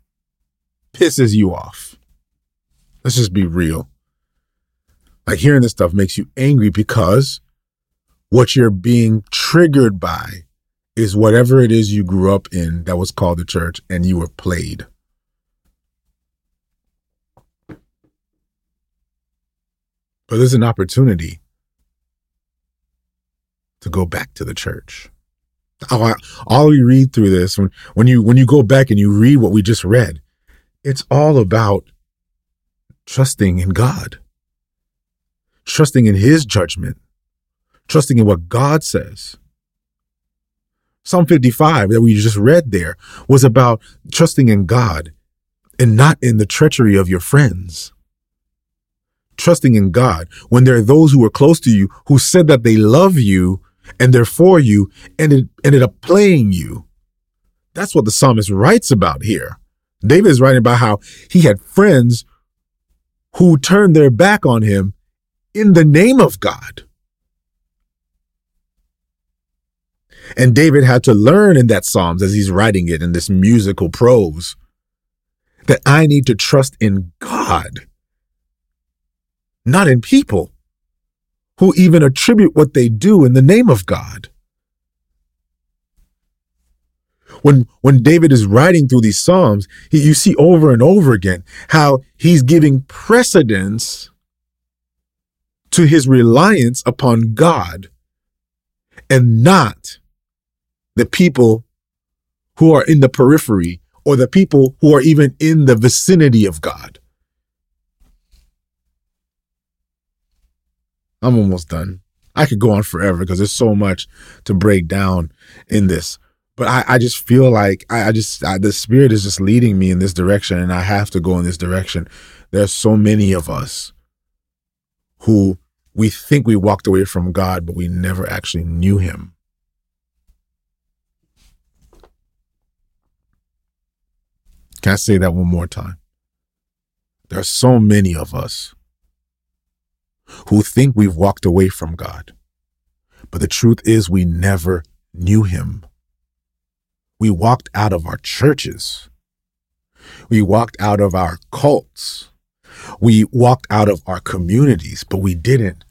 pisses you off. Let's just be real. Like hearing this stuff makes you angry because what you're being triggered by is whatever it is you grew up in that was called the church and you were played. But there's an opportunity to go back to the church. All, we read through this, when, when you when you go back and you read what we just read, it's all about trusting in God, trusting in His judgment, trusting in what God says Psalm 55 that we just read there was about trusting in God and not in the treachery of your friends. Trusting in God when there are those who are close to you who said that they love you and they're for you and it ended up playing you. That's what the psalmist writes about here. David is writing about how he had friends who turned their back on him in the name of God. And David had to learn in that Psalms as he's writing it in this musical prose that I need to trust in God, not in people who even attribute what they do in the name of God. When, when David is writing through these Psalms, he, you see over and over again how he's giving precedence to his reliance upon God and not the people who are in the periphery or the people who are even in the vicinity of God. I'm almost done. I could go on forever because there's so much to break down in this. But I, I just feel like I, I just I, the spirit is just leading me in this direction, and I have to go in this direction. There's so many of us who we think we walked away from God, but we never actually knew Him. Can I say that one more time? There are so many of us who think we've walked away from God. But the truth is, we never knew Him. We walked out of our churches. We walked out of our cults. We walked out of our communities, but we didn't.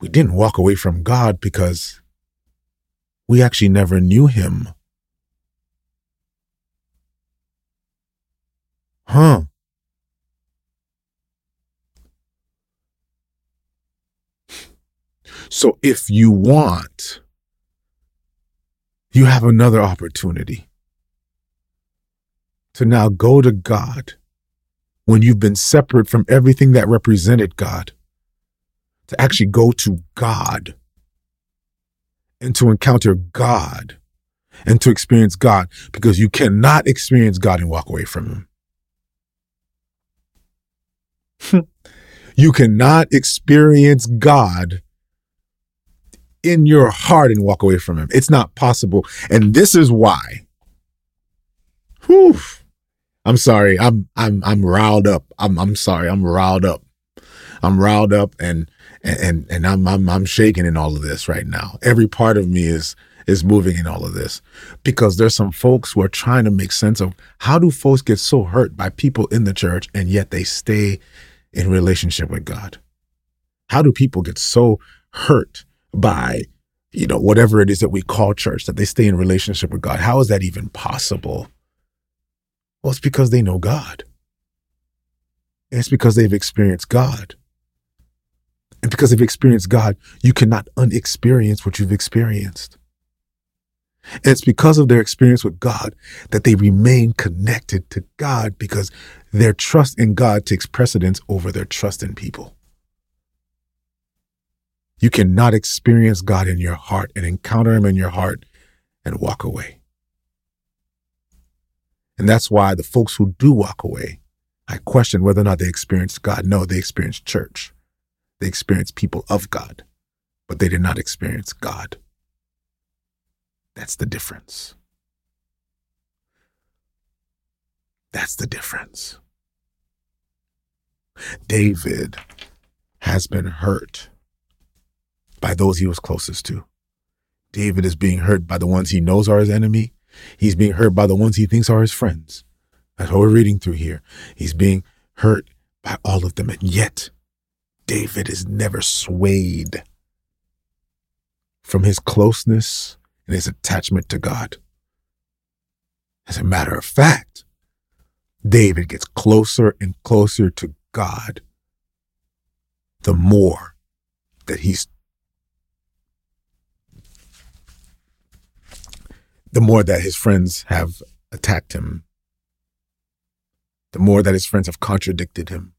We didn't walk away from God because we actually never knew Him. Huh. So if you want, you have another opportunity to now go to God when you've been separate from everything that represented God, to actually go to God and to encounter God and to experience God because you cannot experience God and walk away from Him. You cannot experience God in your heart and walk away from him. It's not possible. And this is why. Whew. I'm sorry. I'm I'm I'm riled up. I'm I'm sorry. I'm riled up. I'm riled up and and and I'm I'm I'm shaking in all of this right now. Every part of me is is moving in all of this because there's some folks who are trying to make sense of how do folks get so hurt by people in the church and yet they stay in relationship with God? How do people get so hurt by you know whatever it is that we call church that they stay in relationship with god? How is that even possible? Well it's because they know god. It's because they've experienced god. And because they've experienced god you cannot unexperience what you've experienced and it's because of their experience with God that they remain connected to God because their trust in God takes precedence over their trust in people. You cannot experience God in your heart and encounter Him in your heart and walk away. And that's why the folks who do walk away, I question whether or not they experience God. No, they experience church. They experience people of God, but they did not experience God. That's the difference. That's the difference. David has been hurt by those he was closest to. David is being hurt by the ones he knows are his enemy. He's being hurt by the ones he thinks are his friends. That's what we're reading through here. He's being hurt by all of them. And yet, David is never swayed from his closeness and his attachment to God. As a matter of fact, David gets closer and closer to God the more that he's the more that his friends have attacked him, the more that his friends have contradicted him,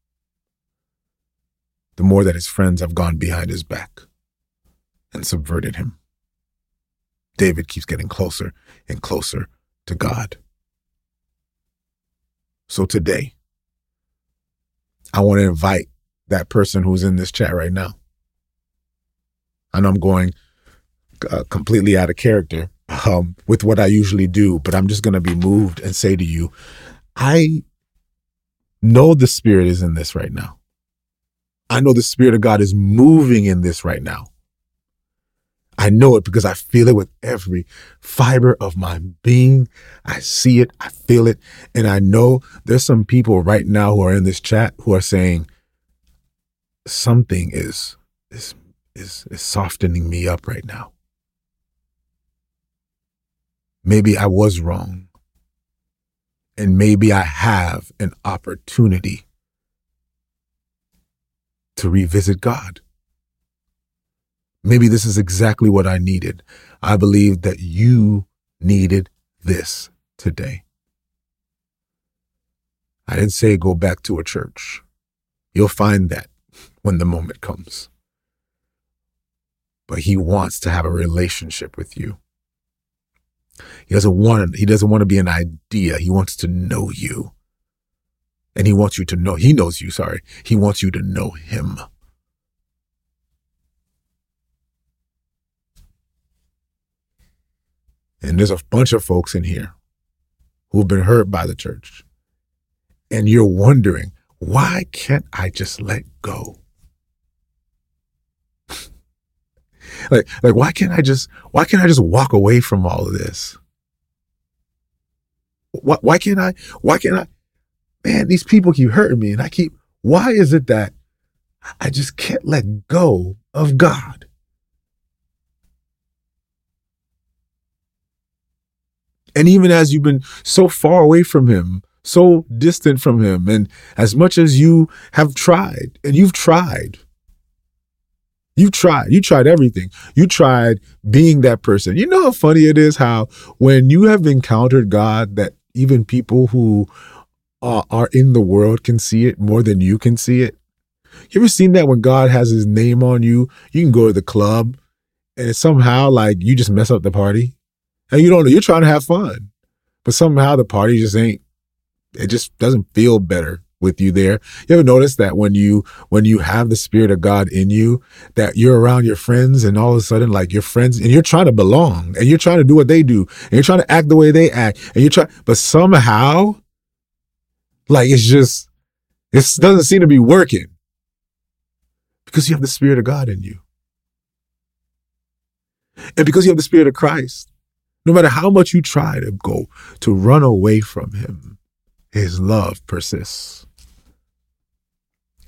the more that his friends have gone behind his back and subverted him. David keeps getting closer and closer to God. So today, I want to invite that person who's in this chat right now. I know I'm going uh, completely out of character, um, with what I usually do, but I'm just going to be moved and say to you, I know the Spirit is in this right now. I know the Spirit of God is moving in this right now. I know it because I feel it with every fiber of my being. I see it, I feel it, and I know there's some people right now who are in this chat who are saying something is is is, is softening me up right now. Maybe I was wrong. And maybe I have an opportunity to revisit God. Maybe this is exactly what I needed. I believe that you needed this today. I didn't say go back to a church. You'll find that when the moment comes. But he wants to have a relationship with you. He doesn't want he doesn't want to be an idea. He wants to know you. And he wants you to know he knows you, sorry. He wants you to know him. And there's a bunch of folks in here who've been hurt by the church. And you're wondering, why can't I just let go? <laughs> like, like, why can't I just, why can't I just walk away from all of this? Why, why can't I, why can't I, man, these people keep hurting me and I keep, why is it that I just can't let go of God? And even as you've been so far away from Him, so distant from Him, and as much as you have tried, and you've tried, you tried, you tried everything. You tried being that person. You know how funny it is how when you have encountered God, that even people who uh, are in the world can see it more than you can see it. You ever seen that when God has his name on you, you can go to the club and it's somehow like you just mess up the party and you don't know, you're trying to have fun, but somehow the party just ain't, it just doesn't feel better with you there. You ever notice that when you, when you have the spirit of God in you, that you're around your friends and all of a sudden like your friends and you're trying to belong and you're trying to do what they do and you're trying to act the way they act and you're trying, but somehow like it's just, it doesn't seem to be working because you have the Spirit of God in you. And because you have the Spirit of Christ, no matter how much you try to go to run away from Him, His love persists.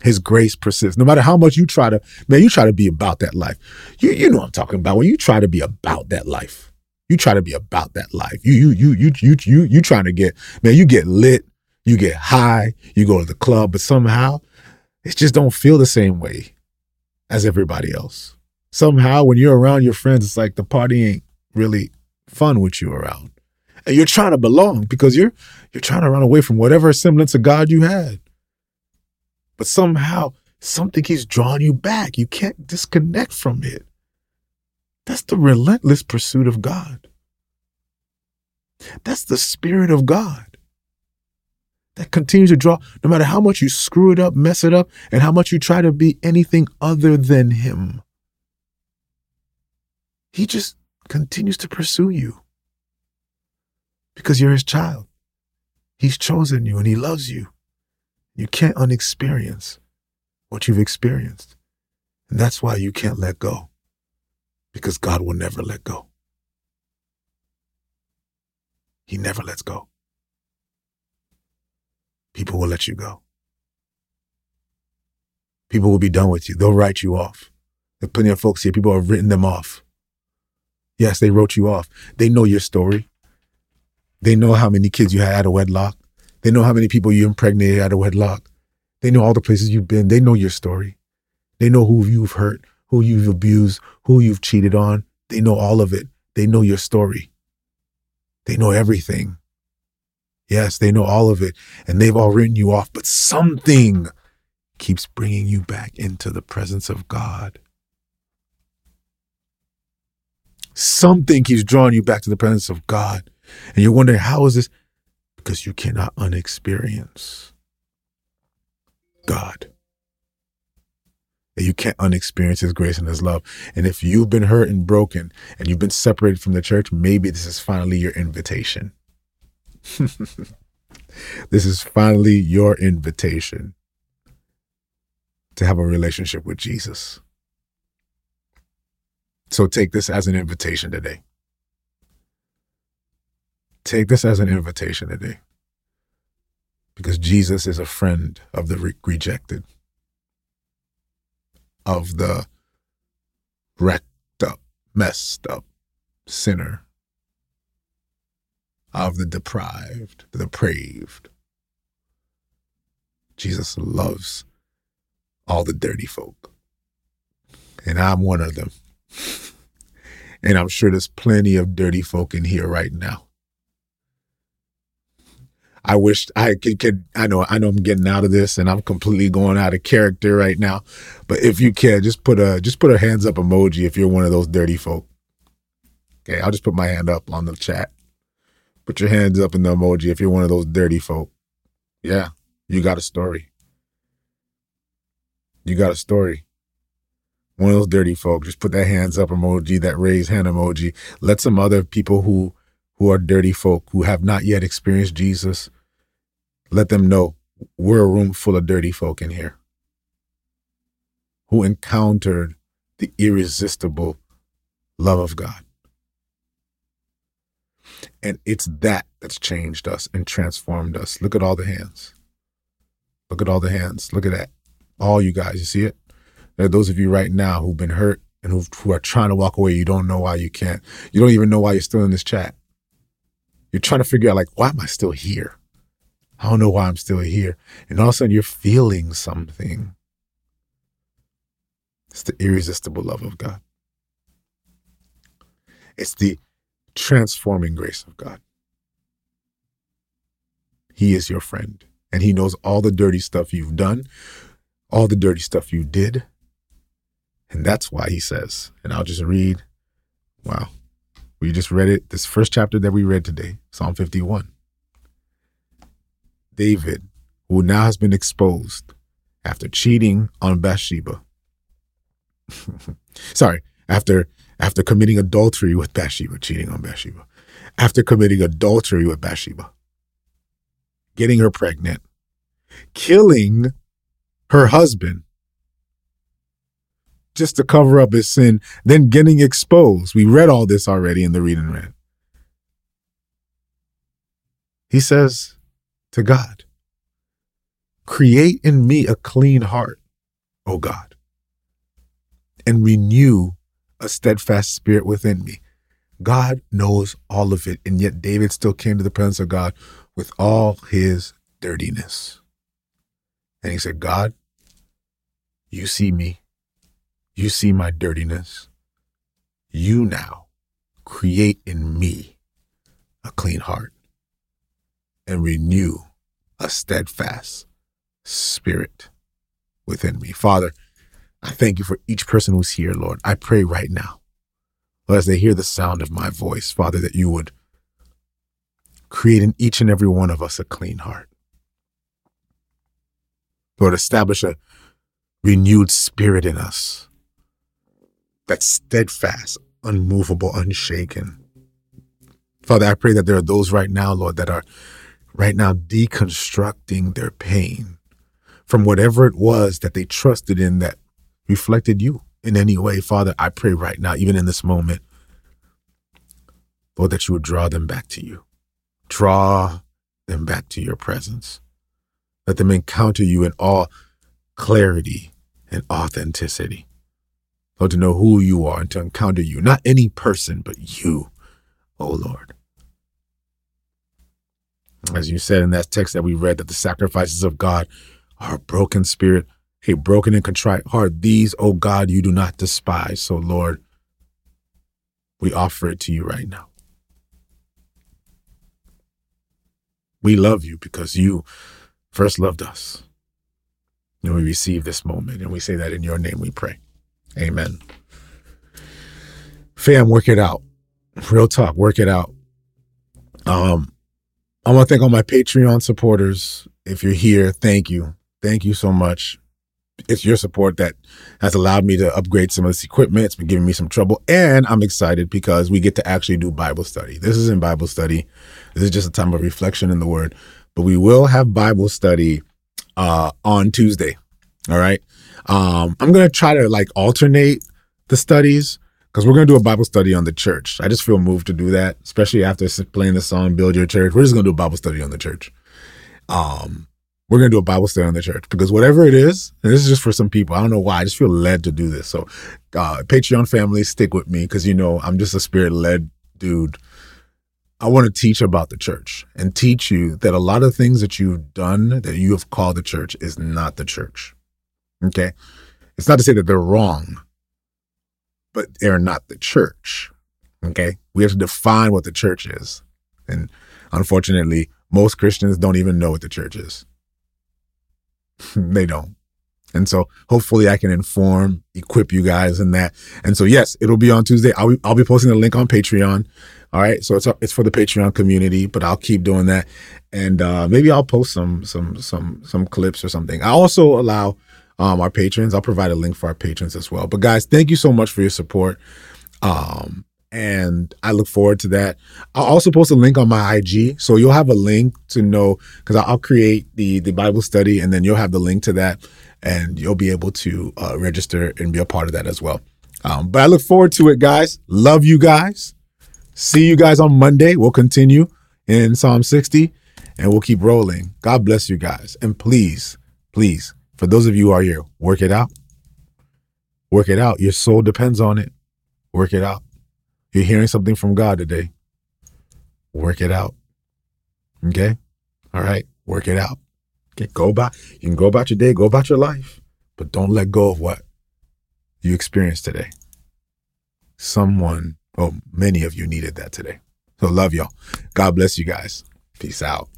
His grace persists. No matter how much you try to, man, you try to be about that life. You, you know what I'm talking about. When you try to be about that life, you try to be about that life. You, you, you, you, you, you, you trying to get, man, you get lit, you get high, you go to the club, but somehow it just don't feel the same way as everybody else. Somehow when you're around your friends, it's like the party ain't really fun with you around. And you're trying to belong because you're you're trying to run away from whatever semblance of God you had. But somehow something keeps drawing you back. You can't disconnect from it. That's the relentless pursuit of God. That's the Spirit of God that continues to draw, no matter how much you screw it up, mess it up, and how much you try to be anything other than Him. He just continues to pursue you because you're His child. He's chosen you and He loves you. You can't unexperience what you've experienced. And that's why you can't let go because God will never let go. He never lets go people will let you go. People will be done with you. They'll write you off. There's plenty of folks here, people have written them off. Yes, they wrote you off. They know your story. They know how many kids you had out of wedlock. They know how many people you impregnated out of wedlock. They know all the places you've been. They know your story. They know who you've hurt, who you've abused, who you've cheated on. They know all of it. They know your story. They know everything. Yes, they know all of it and they've all written you off, but something keeps bringing you back into the presence of God. Something keeps drawing you back to the presence of God. And you're wondering, how is this? Because you cannot unexperience God. And you can't unexperience His grace and His love. And if you've been hurt and broken and you've been separated from the church, maybe this is finally your invitation. <laughs> this is finally your invitation to have a relationship with Jesus. So take this as an invitation today. Take this as an invitation today. Because Jesus is a friend of the re- rejected, of the wrecked up, messed up sinner of the deprived, the depraved. Jesus loves all the dirty folk. And I'm one of them. And I'm sure there's plenty of dirty folk in here right now. I wish I could, could, I know I know I'm getting out of this and I'm completely going out of character right now. But if you can, just put a just put a hands up emoji if you're one of those dirty folk. Okay, I'll just put my hand up on the chat. Put your hands up in the emoji if you're one of those dirty folk. Yeah, you got a story. You got a story. One of those dirty folk. Just put that hands up emoji, that raise hand emoji. Let some other people who who are dirty folk who have not yet experienced Jesus, let them know we're a room full of dirty folk in here who encountered the irresistible love of God. And it's that that's changed us and transformed us. Look at all the hands. Look at all the hands. Look at that. All you guys, you see it? Those of you right now who've been hurt and who, who are trying to walk away. You don't know why you can't. You don't even know why you're still in this chat. You're trying to figure out, like, why am I still here? I don't know why I'm still here. And all of a sudden, you're feeling something. It's the irresistible love of God. It's the transforming grace of God. He is your friend, and He knows all the dirty stuff you've done, all the dirty stuff you did. And that's why He says, and I'll just read, wow, we just read it, this first chapter that we read today, Psalm 51. David, who now has been exposed after cheating on Bathsheba. <laughs> Sorry, after after committing adultery with Bathsheba, cheating on Bathsheba, after committing adultery with Bathsheba, getting her pregnant, killing her husband just to cover up his sin, then getting exposed. We read all this already in the reading read. He says to God, Create in me a clean heart, O God, and renew a steadfast spirit within me. God knows all of it, and yet David still came to the presence of God with all his dirtiness. And he said, God, you see me. You see my dirtiness. You now create in me a clean heart and renew a steadfast spirit within me. Father, I thank you for each person who's here, Lord. I pray right now, Lord, as they hear the sound of my voice, Father, that you would create in each and every one of us a clean heart. Lord, establish a renewed spirit in us that's steadfast, unmovable, unshaken. Father, I pray that there are those right now, Lord, that are right now deconstructing their pain from whatever it was that they trusted in that reflected you in any way. Father, I pray right now, even in this moment, Lord, that you would draw them back to you. Draw them back to your presence. Let them encounter you in all clarity and authenticity. Lord, to know who you are and to encounter you, not any person, but you, oh Lord. As you said in that text that we read, that the sacrifices of God are a broken spirit, a broken and contrite heart. These, oh God, you do not despise. So, Lord, we offer it to you right now. We love you because you first loved us. And we receive this moment, and we say that in your name we pray. Amen. Fam, work it out. Real talk, work it out. Um, I want to thank all my Patreon supporters. If you're here, thank you. Thank you so much. It's your support that has allowed me to upgrade some of this equipment. It's been giving me some trouble. And I'm excited because we get to actually do Bible study. This isn't Bible study. This is just a time of reflection in the Word. But we will have Bible study uh, on Tuesday. All right. Um, I'm gonna try to like alternate the studies because we're gonna do a Bible study on the church. I just feel moved to do that, especially after playing the song "Build Your Church." We're just gonna do a Bible study on the church. Um, we're gonna do a Bible study on the church because whatever it is, and this is just for some people. I don't know why. I just feel led to do this. So, uh, Patreon family, stick with me because you know I'm just a spirit led dude. I want to teach about the church and teach you that a lot of things that you've done that you have called the church is not the church. Okay. It's not to say that they're wrong, but they're not the church. Okay. We have to define what the church is. And unfortunately, most Christians don't even know what the church is. <laughs> they don't. And so hopefully I can inform, equip you guys in that. And so yes, it'll be on Tuesday. I'll be, I'll be posting the link on Patreon. All right. So it's it's for the Patreon community, but I'll keep doing that. And uh, maybe I'll post some some some some clips or something. I also allow um, our patrons. I'll provide a link for our patrons as well. But guys, thank you so much for your support. Um, and I look forward to that. I'll also post a link on my IG, so you'll have a link to know because I'll create the the Bible study, and then you'll have the link to that, and you'll be able to uh, register and be a part of that as well. Um, but I look forward to it, guys. Love you guys. See you guys on Monday. We'll continue in Psalm 60 and we'll keep rolling. God bless you guys. And please, please, for those of you who are here, work it out. Work it out. Your soul depends on it. Work it out. You're hearing something from God today. Work it out. Okay? All right. Work it out. Okay. Go about you can go about your day, go about your life, but don't let go of what you experienced today. Someone, oh, many of you needed that today. So love y'all. God bless you guys. Peace out.